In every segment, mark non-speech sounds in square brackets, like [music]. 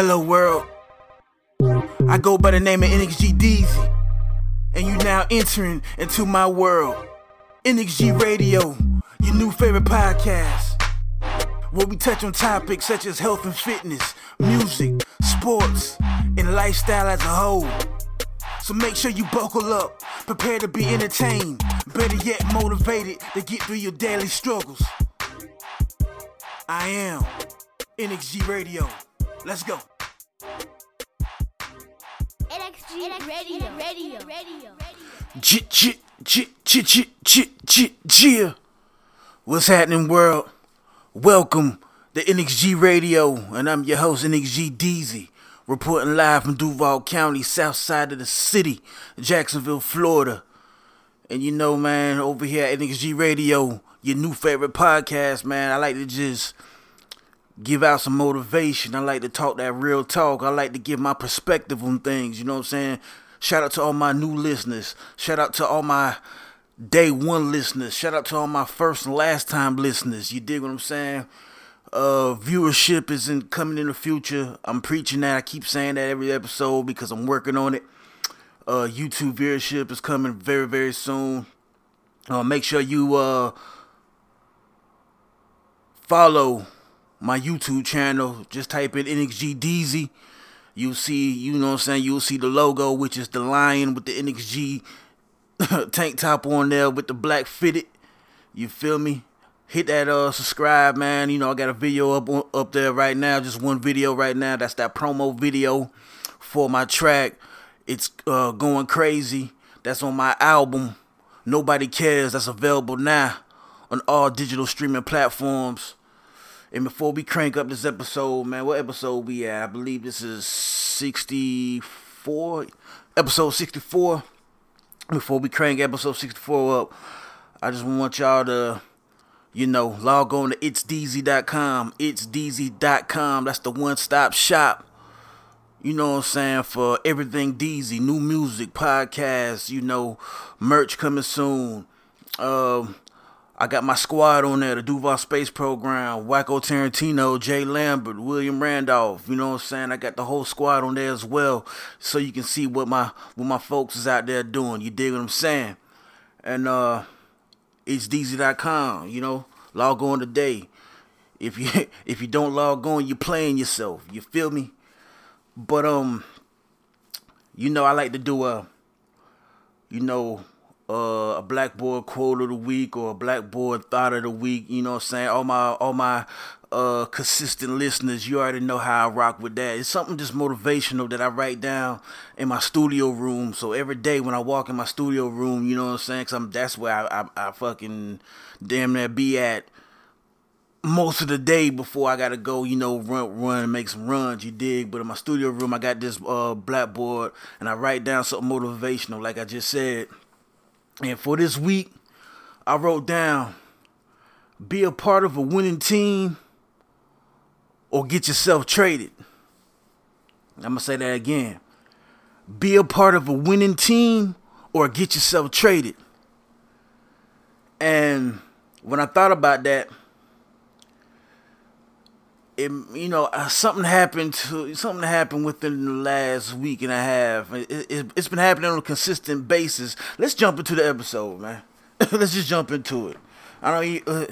Hello world. I go by the name of NXG Deezy. And you now entering into my world. NXG Radio, your new favorite podcast. Where we touch on topics such as health and fitness, music, sports, and lifestyle as a whole. So make sure you buckle up, prepare to be entertained, better yet motivated to get through your daily struggles. I am NXG Radio. Let's go. NXG Radio. What's happening, world? Welcome to NXG Radio, and I'm your host NXG Deezy, reporting live from Duval County, south side of the city, Jacksonville, Florida. And you know, man, over here at NXG Radio, your new favorite podcast, man. I like to just give out some motivation. I like to talk that real talk. I like to give my perspective on things. You know what I'm saying? Shout out to all my new listeners. Shout out to all my day one listeners. Shout out to all my first and last time listeners. You dig what I'm saying? Uh, viewership isn't coming in the future. I'm preaching that. I keep saying that every episode because I'm working on it. Uh, YouTube viewership is coming very, very soon. Uh, make sure you uh follow my YouTube channel. Just type in NXG Deezy. You'll see, you know what I'm saying, you'll see the logo, which is the lion with the NXG [laughs] tank top on there with the black fitted. You feel me? Hit that uh subscribe, man. You know, I got a video up on, up there right now, just one video right now. That's that promo video for my track. It's uh going crazy. That's on my album. Nobody cares. That's available now on all digital streaming platforms. And before we crank up this episode, man, what episode we at? I believe this is 64. Episode 64. Before we crank episode 64 up, I just want y'all to, you know, log on to itsdeezy.com. Itsdeezy.com. That's the one stop shop. You know what I'm saying? For everything Deezy, new music, podcasts, you know, merch coming soon. Um, I got my squad on there, the Duval Space Program, Wacko Tarantino, Jay Lambert, William Randolph. You know what I'm saying? I got the whole squad on there as well, so you can see what my what my folks is out there doing. You dig what I'm saying? And uh, it's Deezy.com. You know, log on today. If you [laughs] if you don't log on, you're playing yourself. You feel me? But um, you know, I like to do a, you know, uh, a blackboard quote of the week or a blackboard thought of the week. You know what I'm saying? All my all my uh consistent listeners, you already know how I rock with that. It's something just motivational that I write down in my studio room. So every day when I walk in my studio room, you know what I'm saying? Cause I'm that's where I I, I fucking damn near be at most of the day before I gotta go, you know, run run and make some runs, you dig. But in my studio room I got this uh blackboard and I write down something motivational, like I just said. And for this week, I wrote down be a part of a winning team or get yourself traded. I'm gonna say that again. Be a part of a winning team or get yourself traded. And when I thought about that, it, you know, uh, something happened to something happened within the last week and a half. It, it, it's been happening on a consistent basis. Let's jump into the episode, man. [laughs] Let's just jump into it. I don't. Uh,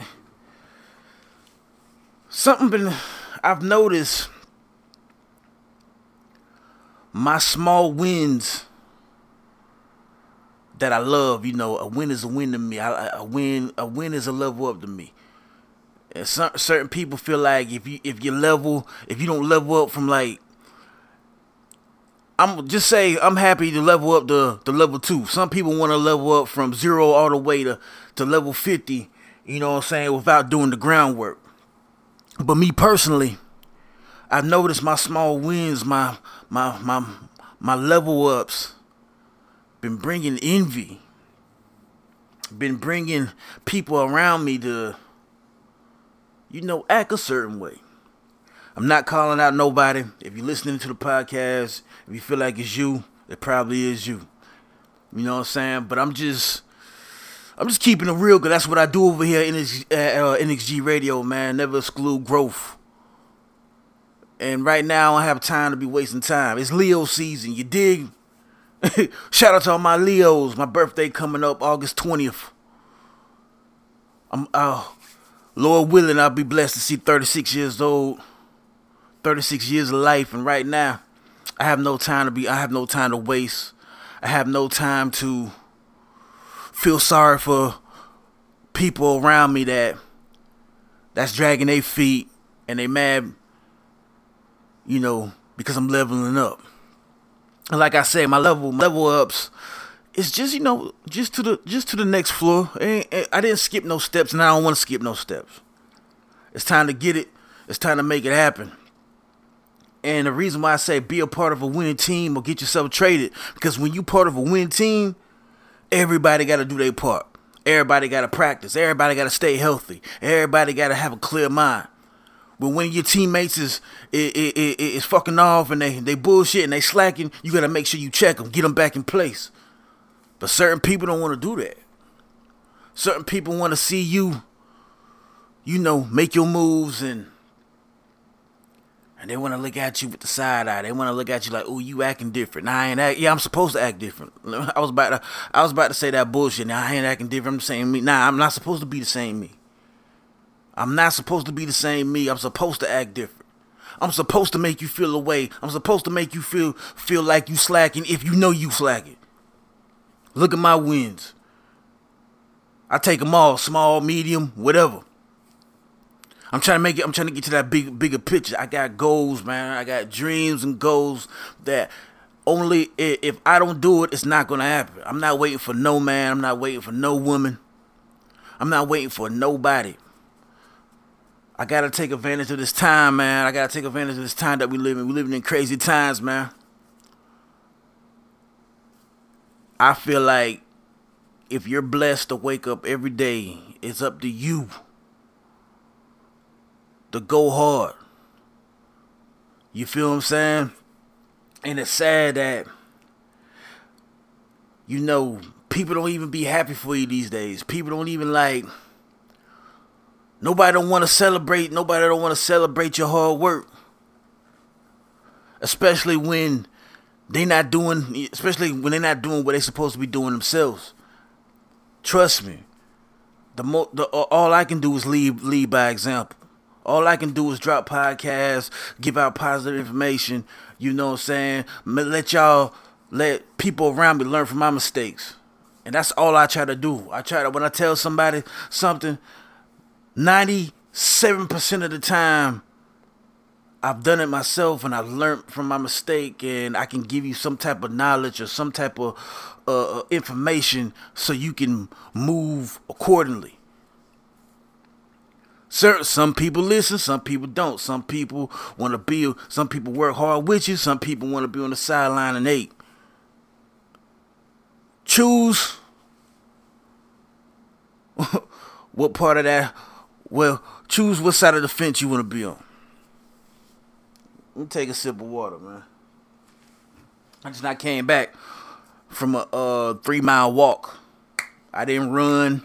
something been. I've noticed my small wins that I love. You know, a win is a win to me. I, a win, a win is a level up to me. And some, certain people feel like if you if you level if you don't level up from like I'm just say I'm happy to level up to, to level two. Some people want to level up from zero all the way to, to level fifty, you know what I'm saying, without doing the groundwork. But me personally, I've noticed my small wins, my my my my level ups been bringing envy. Been bringing people around me to you know, act a certain way. I'm not calling out nobody. If you're listening to the podcast, if you feel like it's you, it probably is you. You know what I'm saying? But I'm just, I'm just keeping it real because that's what I do over here in NXG, uh, NXG Radio, man. Never exclude growth. And right now, I don't have time to be wasting time. It's Leo season, you dig? [laughs] Shout out to all my Leos. My birthday coming up August 20th. I'm, uh, Lord willing, I'll be blessed to see 36 years old. 36 years of life. And right now, I have no time to be, I have no time to waste. I have no time to feel sorry for people around me that that's dragging their feet and they mad, you know, because I'm leveling up. And like I said, my level level ups it's just you know just to the just to the next floor. I didn't skip no steps, and I don't want to skip no steps. It's time to get it. It's time to make it happen. And the reason why I say be a part of a winning team or get yourself traded, because when you part of a winning team, everybody got to do their part. Everybody got to practice. Everybody got to stay healthy. Everybody got to have a clear mind. But when your teammates is is, is is fucking off and they they bullshit and they slacking, you got to make sure you check them, get them back in place. But certain people don't want to do that. Certain people want to see you, you know, make your moves and and they want to look at you with the side eye. They want to look at you like, "Oh, you acting different." Nah, I ain't act. Yeah, I'm supposed to act different. [laughs] I was about to, I was about to say that bullshit. Now I ain't acting different. I'm saying me. Nah, I'm not supposed to be the same me. I'm not supposed to be the same me. I'm supposed to act different. I'm supposed to make you feel away. I'm supposed to make you feel feel like you slacking if you know you slacking. Look at my wins. I take them all, small, medium, whatever. I'm trying to make it. I'm trying to get to that big, bigger picture. I got goals, man. I got dreams and goals that only if I don't do it, it's not gonna happen. I'm not waiting for no man. I'm not waiting for no woman. I'm not waiting for nobody. I gotta take advantage of this time, man. I gotta take advantage of this time that we live in. We living in crazy times, man. I feel like if you're blessed to wake up every day, it's up to you to go hard. You feel what I'm saying? And it's sad that, you know, people don't even be happy for you these days. People don't even like, nobody don't want to celebrate, nobody don't want to celebrate your hard work. Especially when they not doing, especially when they're not doing what they're supposed to be doing themselves. Trust me. The, mo- the all I can do is lead lead by example. All I can do is drop podcasts, give out positive information. You know what I'm saying? Let y'all, let people around me learn from my mistakes. And that's all I try to do. I try to, when I tell somebody something, 97% of the time, I've done it myself and I've learned from my mistake and I can give you some type of knowledge or some type of uh, uh, information so you can move accordingly. Sir, some people listen, some people don't. Some people want to be, some people work hard with you, some people want to be on the sideline and ape. Choose [laughs] what part of that, well, choose what side of the fence you want to be on. Let me take a sip of water, man. I just not came back from a three mile walk. I didn't run.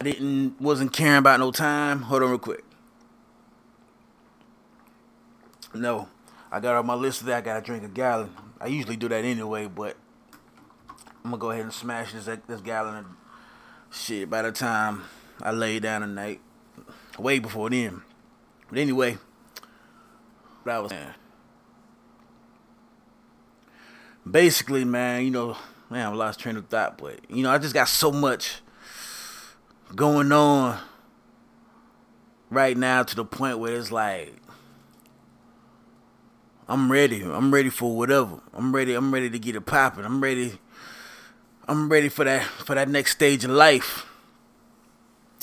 I didn't wasn't caring about no time. Hold on real quick. No, I got on my list today. I gotta drink a gallon. I usually do that anyway, but I'm gonna go ahead and smash this this gallon of shit by the time I lay down tonight. Way before then. But anyway, what I was saying. Basically, man, you know, man, I lost train of thought, but you know, I just got so much going on right now to the point where it's like I'm ready. I'm ready for whatever. I'm ready. I'm ready to get it popping. I'm ready. I'm ready for that for that next stage of life.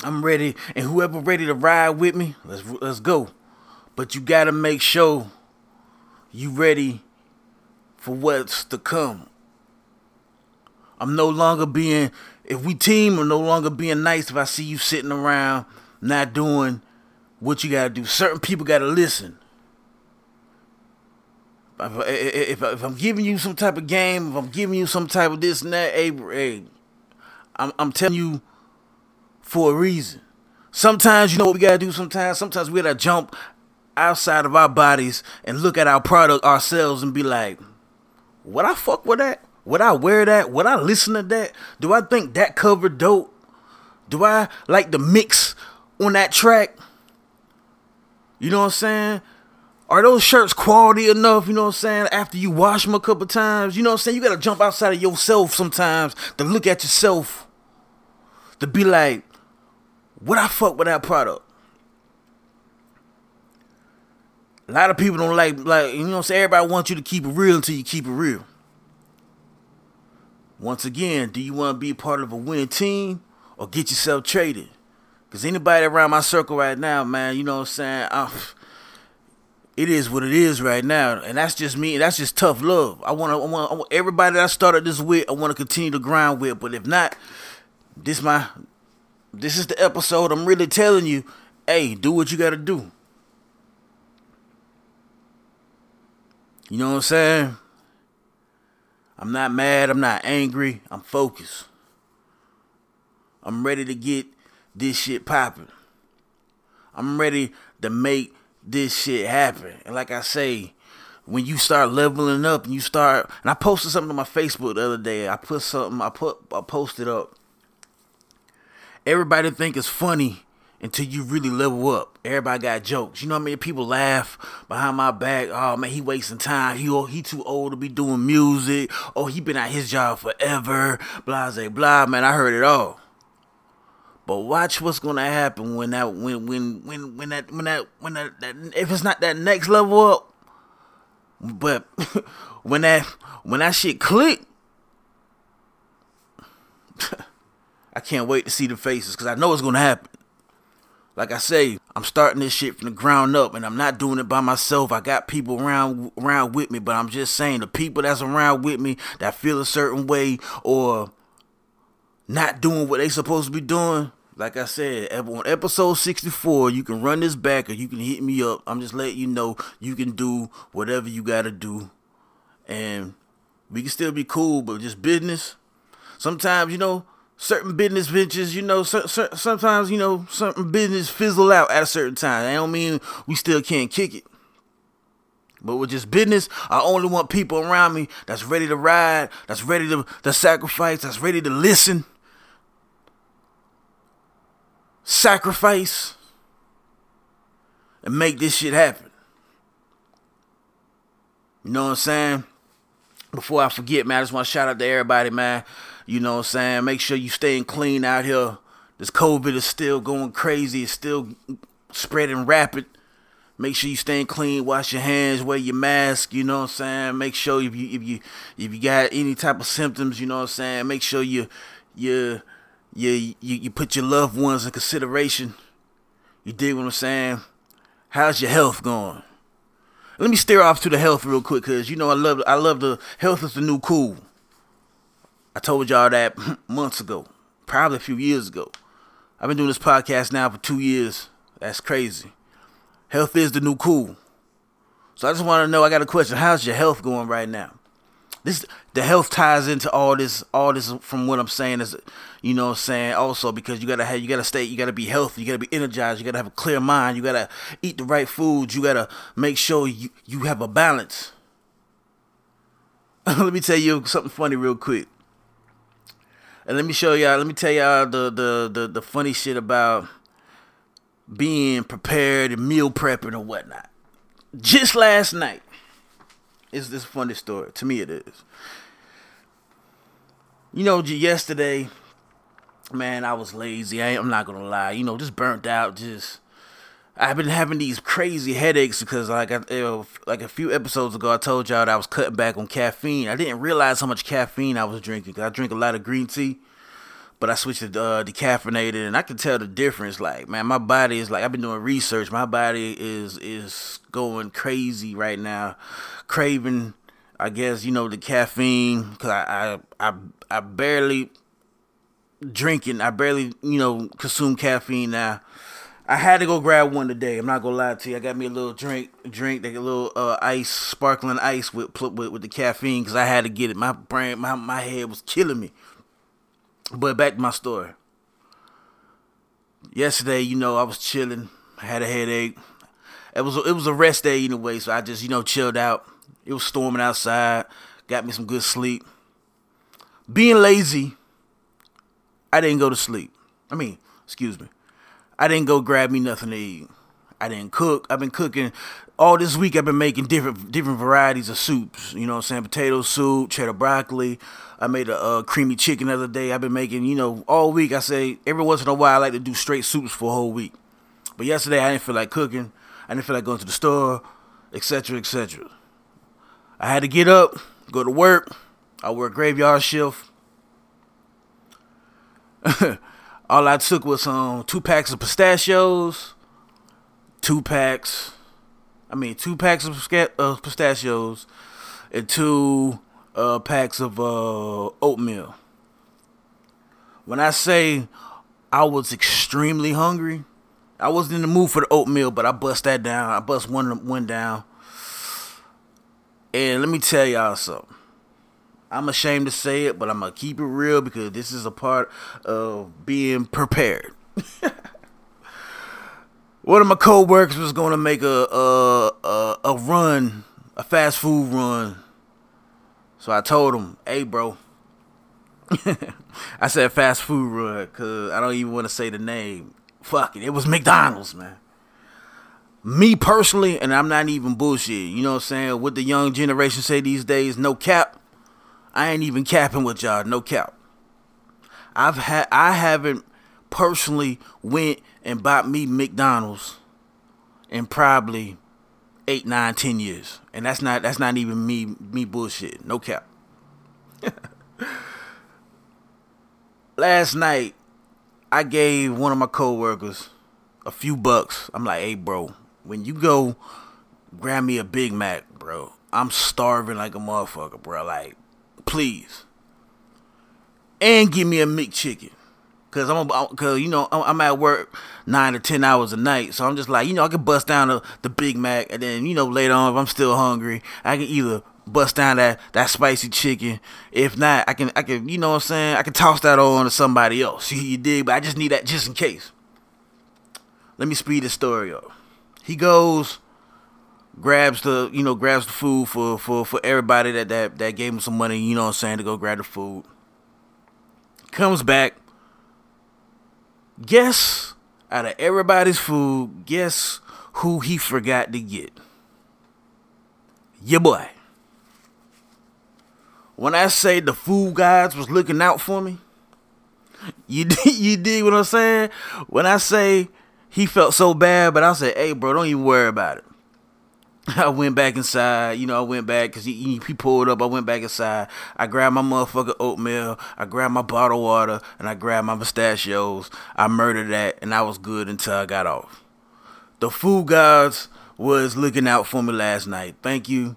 I'm ready, and whoever ready to ride with me, let's let's go. But you gotta make sure you ready for what's to come. I'm no longer being if we team, I'm no longer being nice if I see you sitting around not doing what you gotta do. Certain people gotta listen. If, if, if, I'm giving you some type of game, if I'm giving you some type of this and that, hey, hey I'm, I'm telling you for a reason. Sometimes you know what we gotta do. Sometimes, sometimes we gotta jump outside of our bodies and look at our product ourselves and be like, would I fuck with that? Would I wear that? Would I listen to that? Do I think that cover dope? Do I like the mix on that track? You know what I'm saying? Are those shirts quality enough? You know what I'm saying? After you wash them a couple times, you know what I'm saying? You gotta jump outside of yourself sometimes to look at yourself to be like, would I fuck with that product? A lot of people don't like like you know I'm saying. Everybody wants you to keep it real until you keep it real. Once again, do you want to be part of a winning team or get yourself traded? Cause anybody around my circle right now, man, you know what I'm saying. I, it is what it is right now, and that's just me. That's just tough love. I want to, I want everybody that I started this with. I want to continue to grind with. But if not, this my, this is the episode. I'm really telling you, hey, do what you got to do. You know what I'm saying? I'm not mad. I'm not angry. I'm focused. I'm ready to get this shit popping. I'm ready to make this shit happen. And like I say, when you start leveling up and you start and I posted something on my Facebook the other day. I put something I put I posted up. Everybody think it's funny until you really level up. Everybody got jokes. You know what I mean? People laugh behind my back. Oh man, he wasting time. He oh, he too old to be doing music. Oh, he been at his job forever. Blah blah blah. Man, I heard it all. But watch what's gonna happen when that when when when when that when that when that, that if it's not that next level up. But [laughs] when that when that shit click, [laughs] I can't wait to see the faces because I know it's gonna happen. Like I say, I'm starting this shit from the ground up and I'm not doing it by myself. I got people around around with me, but I'm just saying the people that's around with me that feel a certain way or not doing what they supposed to be doing. Like I said, on episode 64, you can run this back or you can hit me up. I'm just letting you know you can do whatever you got to do. And we can still be cool, but just business. Sometimes, you know, certain business ventures, you know, so, so, sometimes, you know, certain business fizzle out at a certain time. I don't mean we still can't kick it. But with just business, I only want people around me that's ready to ride, that's ready to, to sacrifice, that's ready to listen, sacrifice, and make this shit happen. You know what I'm saying? Before I forget, man, I just want to shout out to everybody, man. You know what I'm saying? Make sure you staying clean out here. This COVID is still going crazy. It's still spreading rapid. Make sure you staying clean, wash your hands, wear your mask, you know what I'm saying? Make sure if you if you if you got any type of symptoms, you know what I'm saying, make sure you you you you, you put your loved ones in consideration. You dig what I'm saying? How's your health going? Let me steer off to the health real quick, cause you know I love I love the health is the new cool. I told y'all that [clears throat] months ago, probably a few years ago. I've been doing this podcast now for two years. That's crazy. Health is the new cool. So I just want to know. I got a question. How's your health going right now? This the health ties into all this. All this from what I'm saying is, you know, what I'm saying also because you gotta have, you gotta stay, you gotta be healthy, you gotta be energized, you gotta have a clear mind, you gotta eat the right foods, you gotta make sure you you have a balance. [laughs] Let me tell you something funny real quick. And let me show y'all, let me tell y'all the, the, the, the funny shit about being prepared and meal prepping or whatnot. Just last night, is this funny story. To me, it is. You know, yesterday, man, I was lazy. I, I'm not gonna lie. You know, just burnt out. Just I've been having these crazy headaches because, like, I, like a few episodes ago, I told y'all that I was cutting back on caffeine. I didn't realize how much caffeine I was drinking because I drink a lot of green tea, but I switched to uh, decaffeinated, and I can tell the difference. Like, man, my body is like I've been doing research. My body is is going crazy right now, craving. I guess you know the caffeine because I, I I I barely drinking. I barely you know consume caffeine now I had to go grab one today. I'm not gonna lie to you. I got me a little drink, drink, like a little uh, ice, sparkling ice with with, with the caffeine because I had to get it. My brain, my my head was killing me. But back to my story. Yesterday, you know, I was chilling. I had a headache. it was it was a rest day anyway, so I just you know chilled out. It was storming outside, got me some good sleep. Being lazy, I didn't go to sleep. I mean, excuse me, I didn't go grab me nothing to eat. I didn't cook. I've been cooking all this week. I've been making different different varieties of soups. You know, what I'm saying potato soup, cheddar broccoli. I made a uh, creamy chicken the other day. I've been making, you know, all week. I say every once in a while I like to do straight soups for a whole week. But yesterday I didn't feel like cooking. I didn't feel like going to the store, etc., etc. I had to get up, go to work. I work graveyard shift. [laughs] All I took was um two packs of pistachios, two packs, I mean two packs of uh, pistachios, and two uh, packs of uh, oatmeal. When I say I was extremely hungry, I wasn't in the mood for the oatmeal, but I bust that down. I bust one one down. And let me tell y'all something. I'm ashamed to say it, but I'm gonna keep it real because this is a part of being prepared. [laughs] One of my co-workers was gonna make a a, a a run, a fast food run. So I told him, "Hey, bro." [laughs] I said fast food run because I don't even want to say the name. Fuck it, it was McDonald's, man. Me personally, and I'm not even bullshit. You know what I'm saying? What the young generation say these days, no cap. I ain't even capping with y'all, no cap. I've had I haven't personally went and bought me McDonald's in probably eight, nine, ten years. And that's not that's not even me me bullshit. No cap. [laughs] Last night I gave one of my coworkers a few bucks. I'm like, hey bro, when you go grab me a Big Mac, bro, I'm starving like a motherfucker, bro. Like please. And give me a McChicken. Cause I'm, cause you know I'm at work nine to ten hours a night, so I'm just like you know I can bust down the, the Big Mac, and then you know later on if I'm still hungry, I can either bust down that that spicy chicken. If not, I can I can you know what I'm saying I can toss that on to somebody else. You, you dig? But I just need that just in case. Let me speed the story up. He goes grabs the you know grabs the food for for for everybody that that that gave him some money you know what i'm saying to go grab the food. Comes back. Guess out of everybody's food guess who he forgot to get? Your boy. When i say the food guys was looking out for me you [laughs] you dig what i'm saying? When i say he felt so bad but i said hey bro don't even worry about it [laughs] I went back inside, you know, I went back because he, he pulled up. I went back inside. I grabbed my motherfucking oatmeal. I grabbed my bottled water and I grabbed my pistachios. I murdered that and I was good until I got off. The food gods was looking out for me last night. Thank you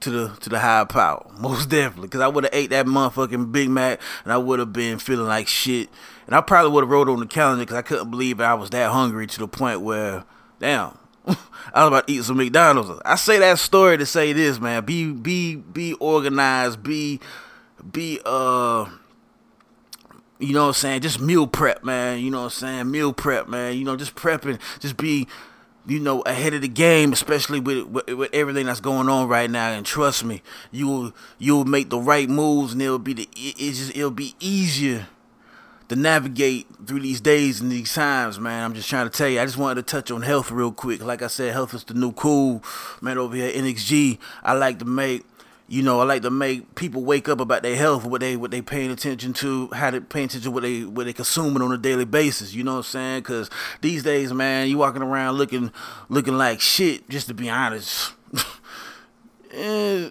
to the to the higher power, [laughs] most definitely. Because I would have ate that motherfucking Big Mac and I would have been feeling like shit. And I probably would have wrote on the calendar because I couldn't believe I was that hungry to the point where, damn, I was about to eat some McDonald's. I say that story to say this, man. Be be be organized. Be be uh you know what I'm saying? Just meal prep, man. You know what I'm saying? Meal prep, man. You know, just prepping. Just be, you know, ahead of the game, especially with, with, with everything that's going on right now. And trust me, you will you'll make the right moves, and it'll be the it's just it'll be easier to navigate through these days and these times, man. I'm just trying to tell you. I just wanted to touch on health real quick. Like I said, health is the new cool, man. Over here NXG, I like to make, you know, I like to make people wake up about their health, what they what they paying attention to, how they paying attention to what they what they consuming on a daily basis. You know what I'm saying? Because these days, man, you walking around looking looking like shit. Just to be honest. [laughs] Eh,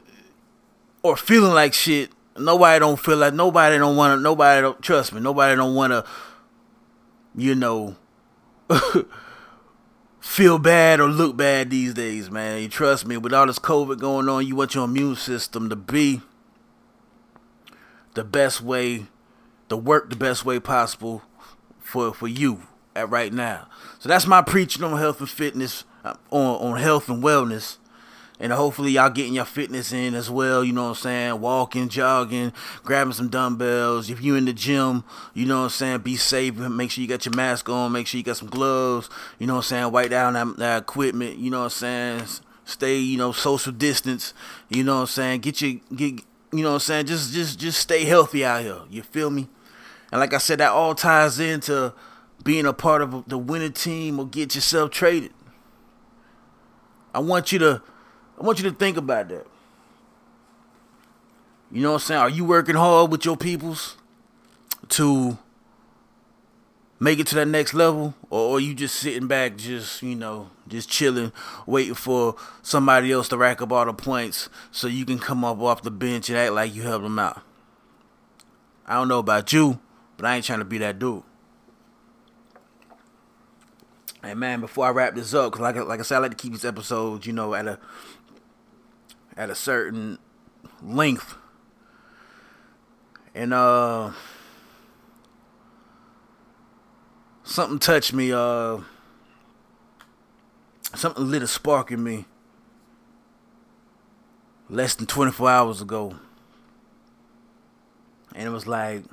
or feeling like shit nobody don't feel like nobody don't want to nobody don't trust me nobody don't want to you know [laughs] feel bad or look bad these days man. You trust me with all this covid going on you want your immune system to be the best way to work the best way possible for for you at right now. So that's my preaching on health and fitness uh, on on health and wellness And hopefully y'all getting your fitness in as well, you know what I'm saying? Walking, jogging, grabbing some dumbbells. If you in the gym, you know what I'm saying, be safe. Make sure you got your mask on, make sure you got some gloves, you know what I'm saying, wipe down that, that equipment, you know what I'm saying? Stay, you know, social distance, you know what I'm saying? Get your get you know what I'm saying? Just just just stay healthy out here. You feel me? And like I said, that all ties into being a part of the winning team or get yourself traded. I want you to I want you to think about that. You know what I'm saying? Are you working hard with your peoples to make it to that next level? Or are you just sitting back, just, you know, just chilling, waiting for somebody else to rack up all the points so you can come up off the bench and act like you helped them out? I don't know about you, but I ain't trying to be that dude. And man, before I wrap this up, cause like like I said, I like to keep these episodes, you know, at a at a certain length. And uh something touched me, uh something lit a spark in me less than 24 hours ago. And it was like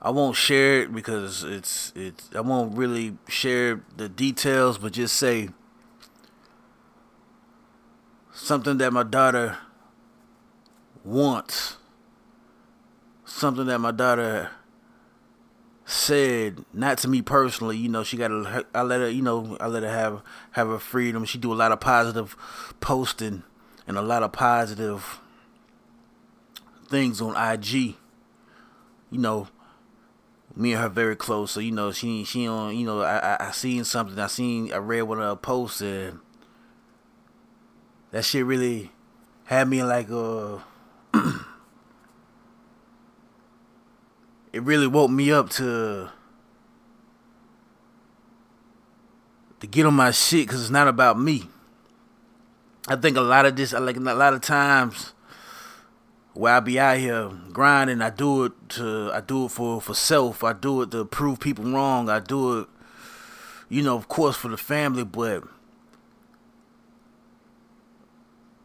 I won't share it because it's it's I won't really share the details, but just say something that my daughter wants, something that my daughter said, not to me personally. You know, she got to. I let her. You know, I let her have have her freedom. She do a lot of positive posting and a lot of positive things on IG. You know, me and her very close. So you know, she she on. You know, I I, I seen something. I seen. I read one of her posts and that shit really had me like uh [clears throat] it really woke me up to to get on my shit because it's not about me. I think a lot of this, like a lot of times, where I be out here grinding, I do it to, I do it for for self. I do it to prove people wrong. I do it, you know, of course, for the family, but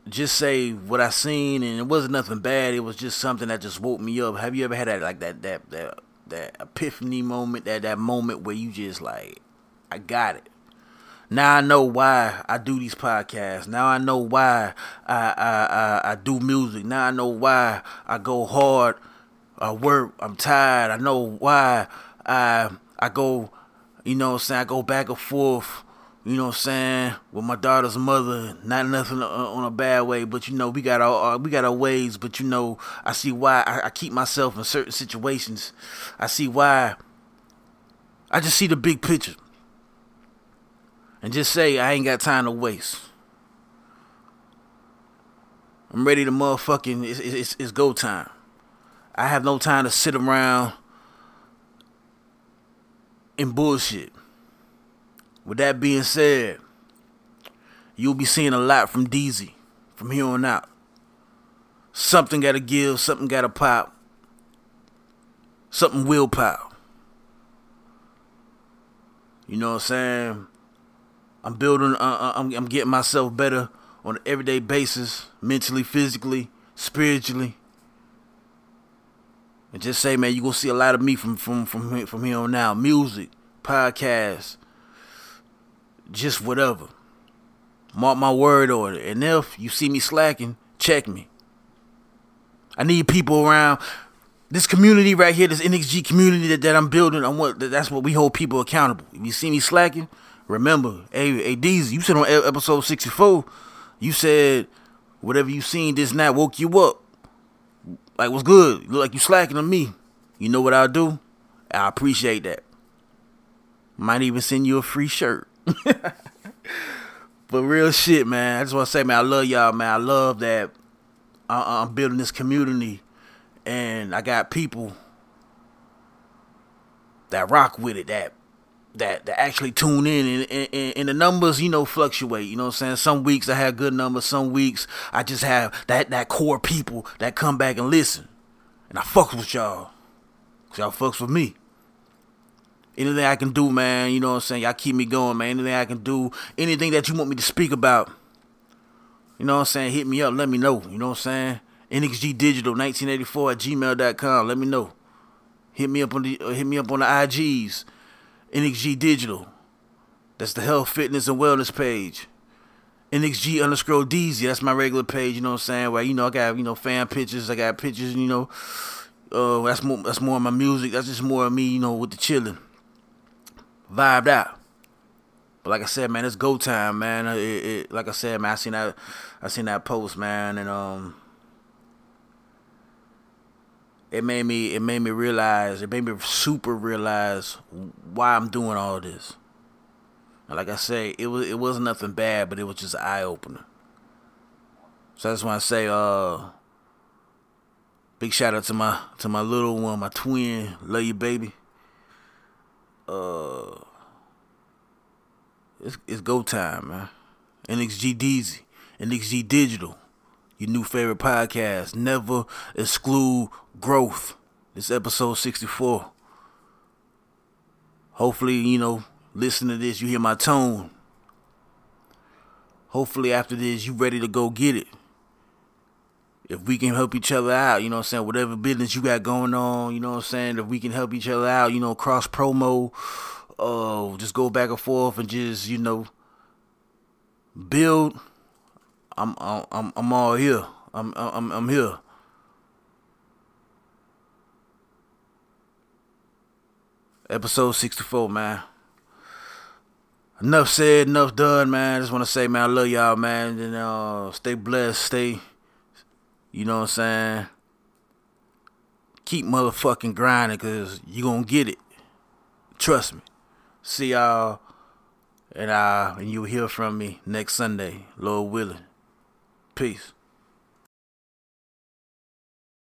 just say what I seen, and it wasn't nothing bad. It was just something that just woke me up. Have you ever had that like that that that that epiphany moment, that that moment where you just like, I got it. Now I know why I do these podcasts. Now I know why I I I, I do music. Now I know why I go hard. I work. I'm tired. I know why I I go. You know what I'm saying? I go back and forth you know what I'm saying, with my daughter's mother, not nothing uh, on a bad way, but you know, we got our uh, we got our ways, but you know, I see why I, I keep myself in certain situations. I see why I just see the big picture. And just say I ain't got time to waste. I'm ready to motherfucking it's, it's, it's go time. I have no time to sit around and bullshit. With that being said, you'll be seeing a lot from Deezy from here on out. Something gotta give, something gotta pop, something will pop. You know what I'm saying? I'm building, uh, uh, I'm, I'm getting myself better on an everyday basis, mentally, physically, spiritually. And just say, man, you're gonna see a lot of me from from from from here on now. Music, podcasts, just whatever. Mark my word it. And if you see me slacking, check me. I need people around this community right here, this NXG community that, that I'm building. I want that's what we hold people accountable. If you see me slacking, remember, hey, hey, Deezy, you said on episode 64, you said whatever you seen this night woke you up. Like what's good? Look like you slacking on me. You know what I'll do? I appreciate that. Might even send you a free shirt. [laughs] but real shit, man. I just want to say, man, I love y'all, man. I love that uh, uh, I'm building this community, and I got people that rock with it, that that that actually tune in, and, and, and the numbers, you know, fluctuate. You know what I'm saying? Some weeks I have good numbers, some weeks I just have that that core people that come back and listen, and I fucks with y'all, cause y'all fucks with me anything I can do, man, you know what I'm saying? Y'all keep me going, man. Anything I can do, anything that you want me to speak about You know what I'm saying? Hit me up, let me know. You know what I'm saying? NXG Digital 1984 at gmail.com. Let me know. Hit me up on the uh, hit me up on the IGs. NXG Digital. That's the health, fitness, and wellness page. NXG underscore DZ. That's my regular page. You know what I'm saying? Where you know I got you know fan pictures. I got pictures. You know, uh, that's more that's more of my music. That's just more of me. You know, with the chilling, vibed out. But like I said, man, it's go time, man. It, it, like I said, man, I seen that, I seen that post, man, and um, it made me, it made me realize, it made me super realize why I'm doing all this. And like I say, it was, it wasn't nothing bad, but it was just eye opener. So I just want to say, uh, big shout out to my, to my little one, my twin, love you, baby. Uh it's, it's go time, man. NXG Deezy, NXG Digital, your new favorite podcast. Never exclude growth. This episode 64. Hopefully, you know, listen to this, you hear my tone. Hopefully, after this, you ready to go get it. If we can help each other out, you know what I'm saying? Whatever business you got going on, you know what I'm saying? If we can help each other out, you know, cross promo, uh, just go back and forth and just you know build. I'm I'm I'm all here. I'm I'm I'm here. Episode 64, man. Enough said, enough done, man. I just want to say, man, I love y'all, man. And uh, stay blessed, stay, you know what I'm saying? Keep motherfucking grinding, because you going to get it. Trust me. See y'all, and uh, and you'll hear from me next Sunday, Lord willing. Peace.